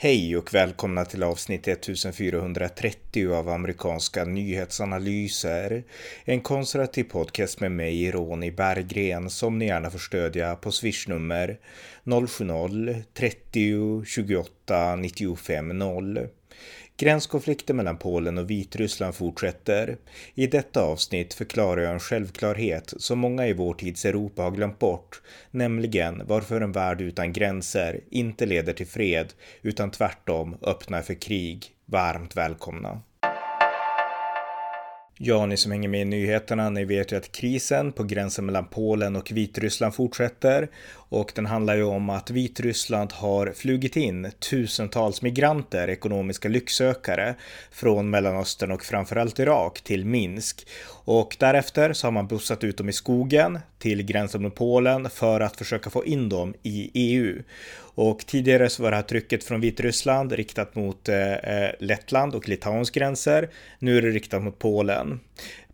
Hej och välkomna till avsnitt 1430 av amerikanska nyhetsanalyser. En konservativ podcast med mig, Ronny Berggren, som ni gärna får stödja på swishnummer 070-30 28 95 0. Gränskonflikten mellan Polen och Vitryssland fortsätter. I detta avsnitt förklarar jag en självklarhet som många i vår tids Europa har glömt bort, nämligen varför en värld utan gränser inte leder till fred, utan tvärtom öppnar för krig. Varmt välkomna! Ja, ni som hänger med i nyheterna, ni vet ju att krisen på gränsen mellan Polen och Vitryssland fortsätter och den handlar ju om att Vitryssland har flugit in tusentals migranter, ekonomiska lycksökare från Mellanöstern och framförallt Irak till Minsk. Och därefter så har man bussat ut dem i skogen till gränsen mot Polen för att försöka få in dem i EU. Och tidigare så var det här trycket från Vitryssland riktat mot eh, eh Lettland och Litauens gränser. Nu är det riktat mot Polen.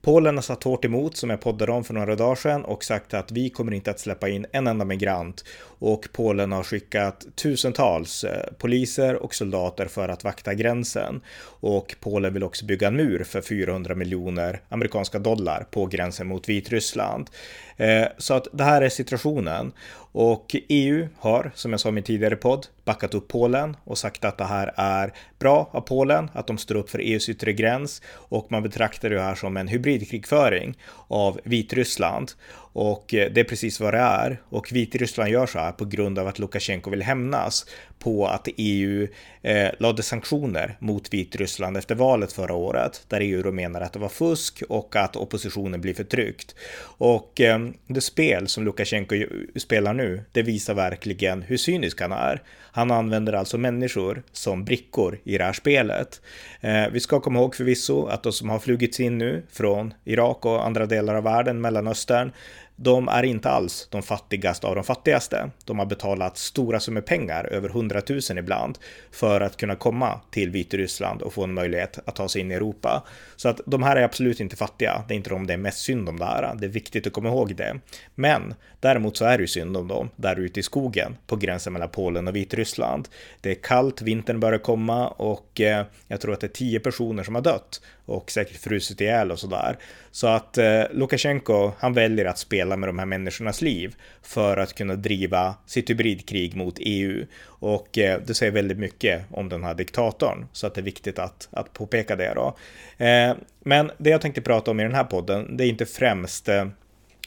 Polen har satt hårt emot, som jag poddade om för några dagar sedan, och sagt att vi kommer inte att släppa in en enda migrant. Och Polen har skickat tusentals eh, poliser och soldater för att vakta gränsen. Och Polen vill också bygga en mur för 400 miljoner amerikanska dollar på gränsen mot Vitryssland. Eh, så att det här är situationen. Och EU har, som jag sa i min tidigare podd, backat upp Polen och sagt att det här är bra av Polen, att de står upp för EUs yttre gräns och man betraktar det här som en hybridkrigföring av Vitryssland. Och eh, det är precis vad det är. Och Vitryssland gör så här på grund av att Lukasjenko vill hämnas på att EU eh, lade sanktioner mot Vitryssland efter valet förra året, där EU då menar att det var fusk och att oppositionen blir förtryckt. Och eh, det spel som Lukasjenko spelar nu, det visar verkligen hur cynisk han är. Han använder alltså människor som brickor i det här spelet. Eh, vi ska komma ihåg förvisso att de som har flugits in nu från Irak och andra delar av världen, Mellanöstern, de är inte alls de fattigaste av de fattigaste. De har betalat stora summor pengar, över 100 000 ibland, för att kunna komma till Vitryssland och få en möjlighet att ta sig in i Europa. Så att de här är absolut inte fattiga. Det är inte de det är mest synd om det här. Det är viktigt att komma ihåg det. Men däremot så är det ju synd om dem där ute i skogen på gränsen mellan Polen och Vitryssland. Det är kallt, vintern börjar komma och eh, jag tror att det är tio personer som har dött och säkert frusit ihjäl och sådär. Så att eh, Lukasjenko, han väljer att spela med de här människornas liv för att kunna driva sitt hybridkrig mot EU. Och eh, det säger väldigt mycket om den här diktatorn, så att det är viktigt att, att påpeka det då. Eh, men det jag tänkte prata om i den här podden, det är inte främst eh,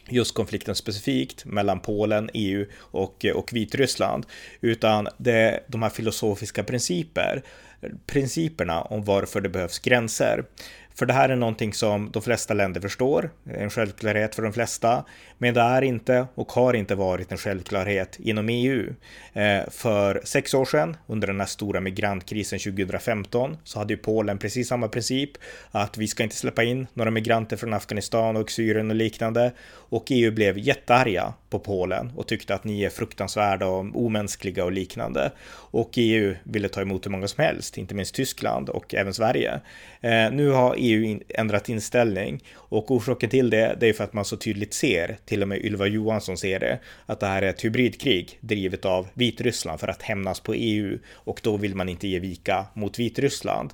just konflikten specifikt mellan Polen, EU och, och Vitryssland, utan det är de här filosofiska principer principerna om varför det behövs gränser. För det här är någonting som de flesta länder förstår, en självklarhet för de flesta, men det är inte och har inte varit en självklarhet inom EU. Eh, för sex år sedan, under den här stora migrantkrisen 2015, så hade ju Polen precis samma princip, att vi ska inte släppa in några migranter från Afghanistan och Syrien och liknande. Och EU blev jättearga på Polen och tyckte att ni är fruktansvärda och omänskliga och liknande. Och EU ville ta emot hur många som helst, inte minst Tyskland och även Sverige. Eh, nu har EU ändrat inställning och orsaken till det, det är för att man så tydligt ser, till och med Ylva Johansson ser det, att det här är ett hybridkrig drivet av Vitryssland för att hämnas på EU och då vill man inte ge vika mot Vitryssland.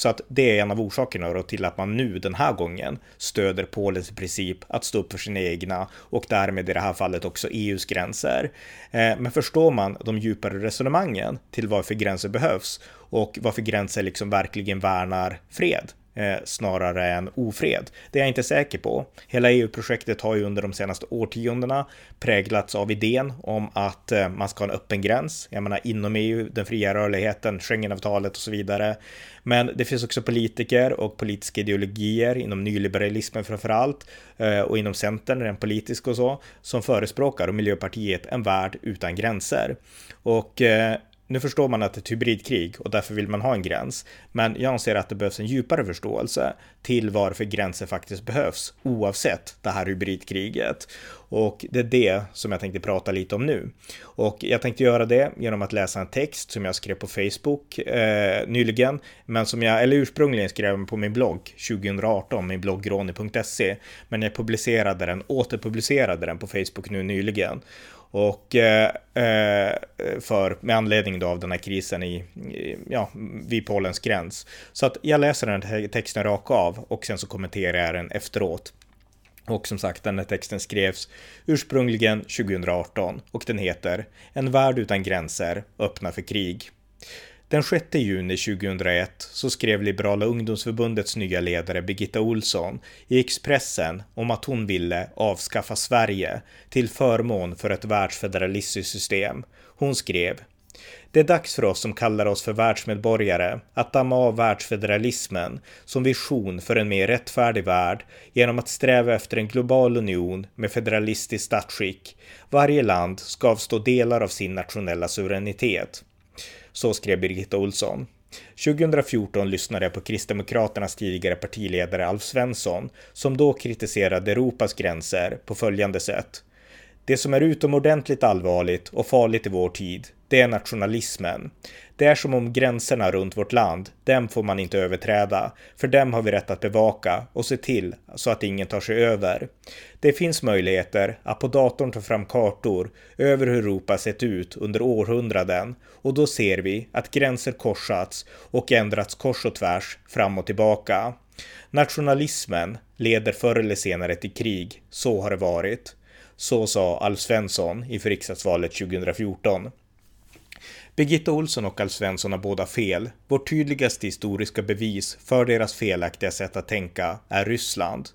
Så att det är en av orsakerna då till att man nu den här gången stöder Polens princip att stå upp för sina egna och därmed i det här fallet också EUs gränser. Eh, men förstår man de djupare resonemangen till varför gränser behövs och varför gränser liksom verkligen värnar fred Eh, snarare än ofred. Det är jag inte säker på. Hela EU-projektet har ju under de senaste årtiondena präglats av idén om att eh, man ska ha en öppen gräns. Jag menar inom EU, den fria rörligheten, Schengenavtalet och så vidare. Men det finns också politiker och politiska ideologier inom nyliberalismen framför allt eh, och inom Centern, rent politisk och så, som förespråkar och Miljöpartiet en värld utan gränser. Och eh, nu förstår man att det är ett hybridkrig och därför vill man ha en gräns. Men jag anser att det behövs en djupare förståelse till varför gränser faktiskt behövs oavsett det här hybridkriget. Och det är det som jag tänkte prata lite om nu. Och jag tänkte göra det genom att läsa en text som jag skrev på Facebook eh, nyligen, men som jag, eller ursprungligen skrev på min blogg 2018, min blogg ronny.se, men jag publicerade den, återpublicerade den på Facebook nu nyligen och eh, eh, för, med anledning av den här krisen i, ja, vid Polens gräns. Så att jag läser den här texten rakt av och sen så kommenterar jag den efteråt. Och som sagt, den här texten skrevs ursprungligen 2018 och den heter En värld utan gränser, öppna för krig. Den 6 juni 2001 så skrev Liberala ungdomsförbundets nya ledare Birgitta Olsson i Expressen om att hon ville avskaffa Sverige till förmån för ett världsfederalistiskt system. Hon skrev det är dags för oss som kallar oss för världsmedborgare att damma av världsfederalismen som vision för en mer rättfärdig värld genom att sträva efter en global union med federalistiskt statsskick. Varje land ska avstå delar av sin nationella suveränitet. Så skrev Birgitta Olsson. 2014 lyssnade jag på Kristdemokraternas tidigare partiledare Alf Svensson som då kritiserade Europas gränser på följande sätt. Det som är utomordentligt allvarligt och farligt i vår tid, det är nationalismen. Det är som om gränserna runt vårt land, dem får man inte överträda, för dem har vi rätt att bevaka och se till så att ingen tar sig över. Det finns möjligheter att på datorn ta fram kartor över hur Europa sett ut under århundraden och då ser vi att gränser korsats och ändrats kors och tvärs fram och tillbaka. Nationalismen leder förr eller senare till krig, så har det varit. Så sa Alf Svensson inför riksdagsvalet 2014. Birgitta Olsson och Alf Svensson har båda fel. Vårt tydligaste historiska bevis för deras felaktiga sätt att tänka är Ryssland.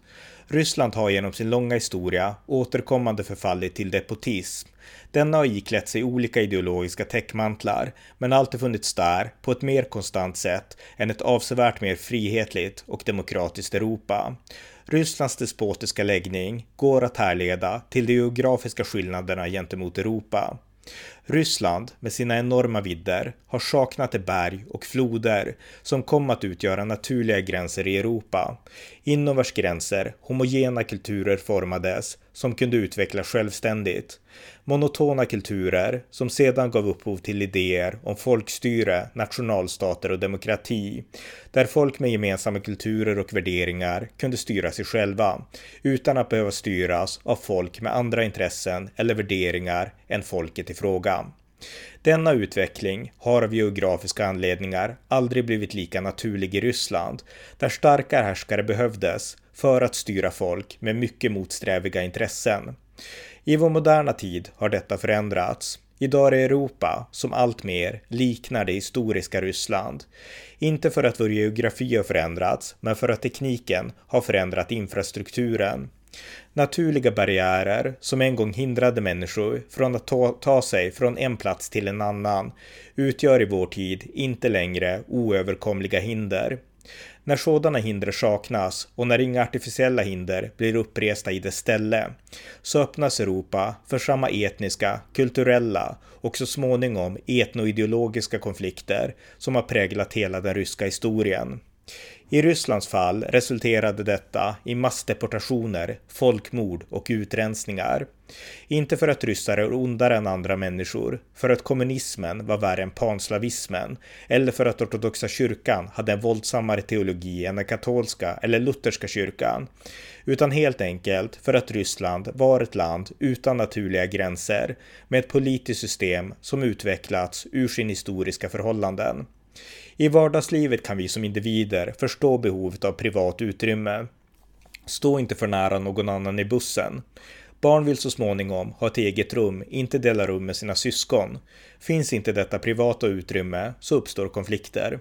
Ryssland har genom sin långa historia återkommande förfallit till depotism. Denna har iklätt sig olika ideologiska täckmantlar, men alltid funnits där på ett mer konstant sätt än ett avsevärt mer frihetligt och demokratiskt Europa. Rysslands despotiska läggning går att härleda till de geografiska skillnaderna gentemot Europa. Ryssland med sina enorma vidder har saknat de berg och floder som kom att utgöra naturliga gränser i Europa, inom vars gränser homogena kulturer formades som kunde utvecklas självständigt. Monotona kulturer som sedan gav upphov till idéer om folkstyre, nationalstater och demokrati, där folk med gemensamma kulturer och värderingar kunde styra sig själva, utan att behöva styras av folk med andra intressen eller värderingar än folket i fråga. Denna utveckling har av geografiska anledningar aldrig blivit lika naturlig i Ryssland, där starka härskare behövdes för att styra folk med mycket motsträviga intressen. I vår moderna tid har detta förändrats. Idag är det Europa som alltmer liknar det historiska Ryssland. Inte för att vår geografi har förändrats, men för att tekniken har förändrat infrastrukturen. Naturliga barriärer som en gång hindrade människor från att ta, ta, sig från en plats till en annan utgör i vår tid inte längre oöverkomliga hinder. När sådana hinder saknas och när inga artificiella hinder blir uppresta i dess ställe så öppnas Europa för samma etniska, kulturella och så småningom etnoideologiska konflikter som har präglat hela den ryska historien. I Rysslands fall resulterade detta i massdeportationer, folkmord och utrensningar. Inte för att ryssar är ondare än andra människor, för att kommunismen var värre än panslavismen, eller för att ortodoxa kyrkan hade en våldsammare teologi än den katolska eller lutherska kyrkan, utan helt enkelt för att Ryssland var ett land utan naturliga gränser, med ett politiskt system som utvecklats ur sin historiska förhållanden. I vardagslivet kan vi som individer förstå behovet av privat utrymme. Stå inte för nära någon annan i bussen. Barn vill så småningom ha ett eget rum, inte dela rum med sina syskon. Finns inte detta privata utrymme så uppstår konflikter.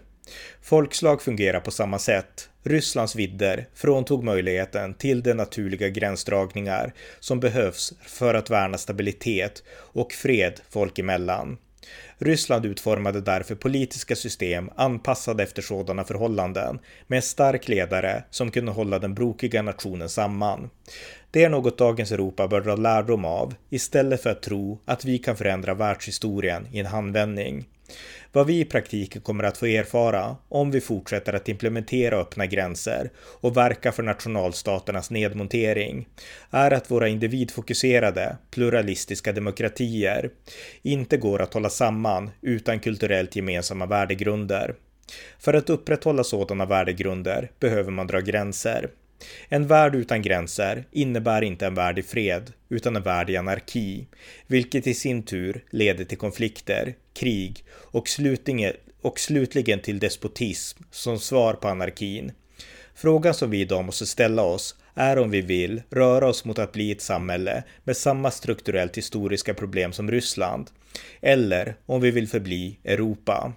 Folkslag fungerar på samma sätt. Rysslands vidder fråntog möjligheten till de naturliga gränsdragningar som behövs för att värna stabilitet och fred folk emellan. Ryssland utformade därför politiska system anpassade efter sådana förhållanden med en stark ledare som kunde hålla den brokiga nationen samman. Det är något dagens Europa bör dra lärdom av istället för att tro att vi kan förändra världshistorien i en handvändning. Vad vi i praktiken kommer att få erfara om vi fortsätter att implementera öppna gränser och verka för nationalstaternas nedmontering är att våra individfokuserade, pluralistiska demokratier inte går att hålla samman utan kulturellt gemensamma värdegrunder. För att upprätthålla sådana värdegrunder behöver man dra gränser. En värld utan gränser innebär inte en värld i fred, utan en värld i anarki, vilket i sin tur leder till konflikter, krig och slutligen, och slutligen till despotism som svar på anarkin. Frågan som vi idag måste ställa oss är om vi vill röra oss mot att bli ett samhälle med samma strukturellt historiska problem som Ryssland, eller om vi vill förbli Europa.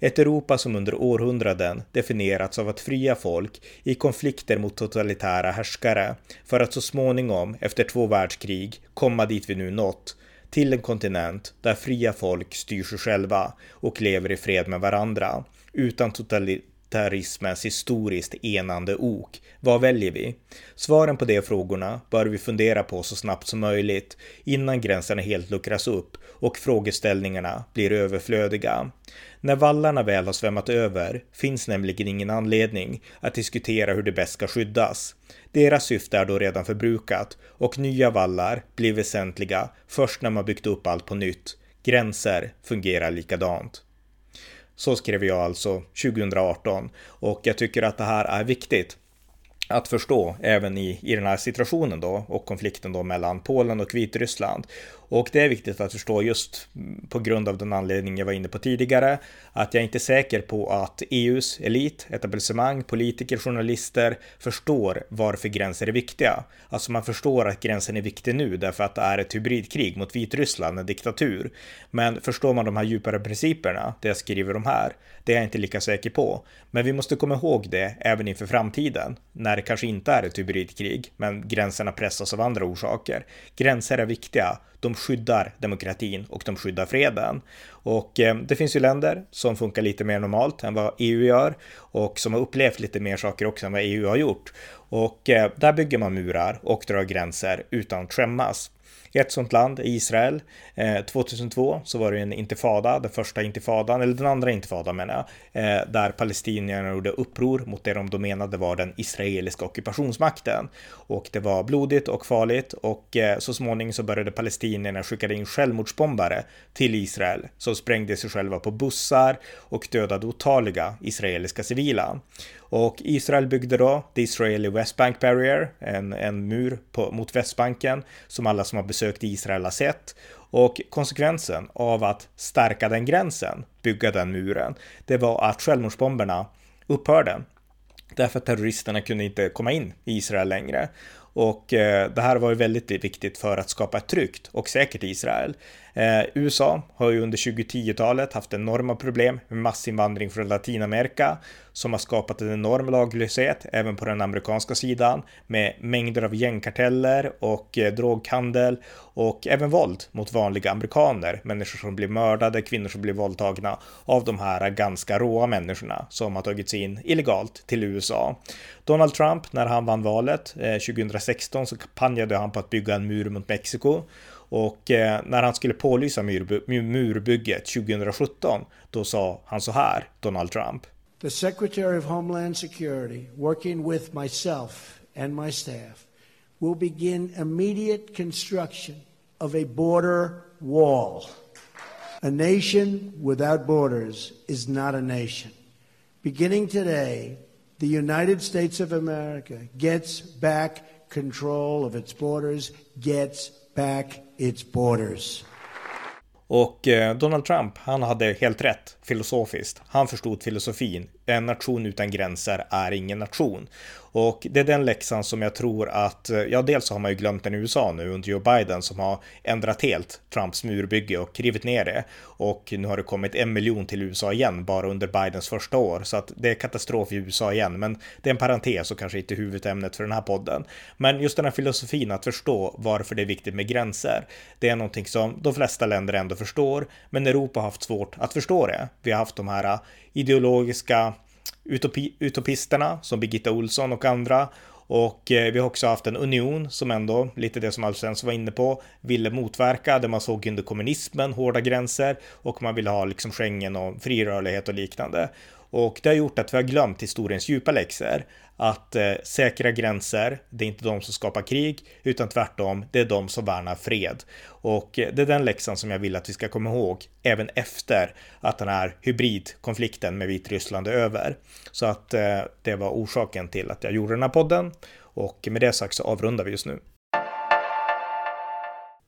Ett Europa som under århundraden definierats av att fria folk i konflikter mot totalitära härskare för att så småningom, efter två världskrig, komma dit vi nu nått, till en kontinent där fria folk styr sig själva och lever i fred med varandra, utan totalitarismens historiskt enande ok. Vad väljer vi? Svaren på de frågorna bör vi fundera på så snabbt som möjligt innan gränserna helt luckras upp och frågeställningarna blir överflödiga. När vallarna väl har svämmat över finns nämligen ingen anledning att diskutera hur det bäst ska skyddas. Deras syfte är då redan förbrukat och nya vallar blir väsentliga först när man byggt upp allt på nytt. Gränser fungerar likadant. Så skrev jag alltså 2018 och jag tycker att det här är viktigt att förstå även i, i den här situationen då och konflikten då mellan Polen och Vitryssland. Och det är viktigt att förstå just på grund av den anledning jag var inne på tidigare, att jag inte är säker på att EUs elit, etablissemang, politiker, journalister förstår varför gränser är viktiga. Alltså man förstår att gränsen är viktig nu därför att det är ett hybridkrig mot Vitryssland, en diktatur. Men förstår man de här djupare principerna, det jag skriver om här, det är jag inte lika säker på. Men vi måste komma ihåg det även inför framtiden, när det kanske inte är ett hybridkrig, men gränserna pressas av andra orsaker. Gränser är viktiga de skyddar demokratin och de skyddar freden. Och eh, det finns ju länder som funkar lite mer normalt än vad EU gör och som har upplevt lite mer saker också än vad EU har gjort. Och eh, där bygger man murar och drar gränser utan att skämmas. Ett sånt land är Israel. Eh, 2002 så var det en intifada, den första intifadan, eller den andra intifadan menar jag, eh, där palestinierna gjorde uppror mot det de då menade var den israeliska ockupationsmakten. Och det var blodigt och farligt och eh, så småningom så började palestinierna skicka in självmordsbombare till Israel som sprängde sig själva på bussar och dödade otaliga israeliska civila. Och Israel byggde då The Israeli West Bank Barrier, en, en mur på, mot Västbanken som alla som har besökt Israel har sett. Och konsekvensen av att stärka den gränsen, bygga den muren, det var att självmordsbomberna upphörde. Därför att terroristerna kunde inte komma in i Israel längre. Och eh, det här var ju väldigt viktigt för att skapa ett tryggt och säkert Israel. Eh, USA har ju under 2010-talet haft enorma problem med massinvandring från Latinamerika som har skapat en enorm laglöshet även på den amerikanska sidan med mängder av gängkarteller och eh, droghandel och även våld mot vanliga amerikaner. Människor som blir mördade, kvinnor som blir våldtagna av de här ganska råa människorna som har tagit sig in illegalt till USA. Donald Trump, när han vann valet eh, 2016 så kampanjade han på att bygga en mur mot Mexiko och eh, när han skulle pålysa murbygget 2017, då sa han så här, Donald Trump. The Secretary of Homeland Security, working with myself and my staff, will begin immediate construction of a border wall. A nation without borders is not a nation. Beginning today, the United States of America gets back control of its borders, gets back its borders. Och eh, Donald Trump, han hade helt rätt filosofiskt. Han förstod filosofin. En nation utan gränser är ingen nation. Och det är den läxan som jag tror att, ja dels så har man ju glömt den i USA nu under Joe Biden som har ändrat helt Trumps murbygge och rivit ner det. Och nu har det kommit en miljon till USA igen bara under Bidens första år. Så att det är katastrof i USA igen. Men det är en parentes och kanske inte huvudämnet för den här podden. Men just den här filosofin att förstå varför det är viktigt med gränser. Det är någonting som de flesta länder ändå förstår. Men Europa har haft svårt att förstå det. Vi har haft de här ideologiska utopi, utopisterna som Birgitta Olsson och andra. Och eh, vi har också haft en union som ändå, lite det som Alf Svensson var inne på, ville motverka, där man såg under kommunismen hårda gränser och man ville ha liksom Schengen och fri rörlighet och liknande. Och det har gjort att vi har glömt historiens djupa läxor. Att eh, säkra gränser, det är inte de som skapar krig, utan tvärtom, det är de som värnar fred. Och eh, det är den läxan som jag vill att vi ska komma ihåg, även efter att den här hybridkonflikten med Vitryssland är över. Så att eh, det var orsaken till att jag gjorde den här podden. Och med det sagt så avrundar vi just nu.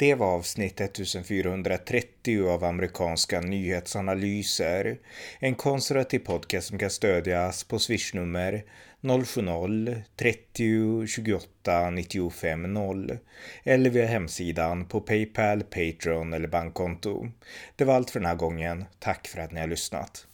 Det var avsnitt 1430 av amerikanska nyhetsanalyser. En konservativ podcast som kan stödjas på swishnummer 070-30 28 95 0 eller via hemsidan på Paypal, Patreon eller bankkonto. Det var allt för den här gången. Tack för att ni har lyssnat.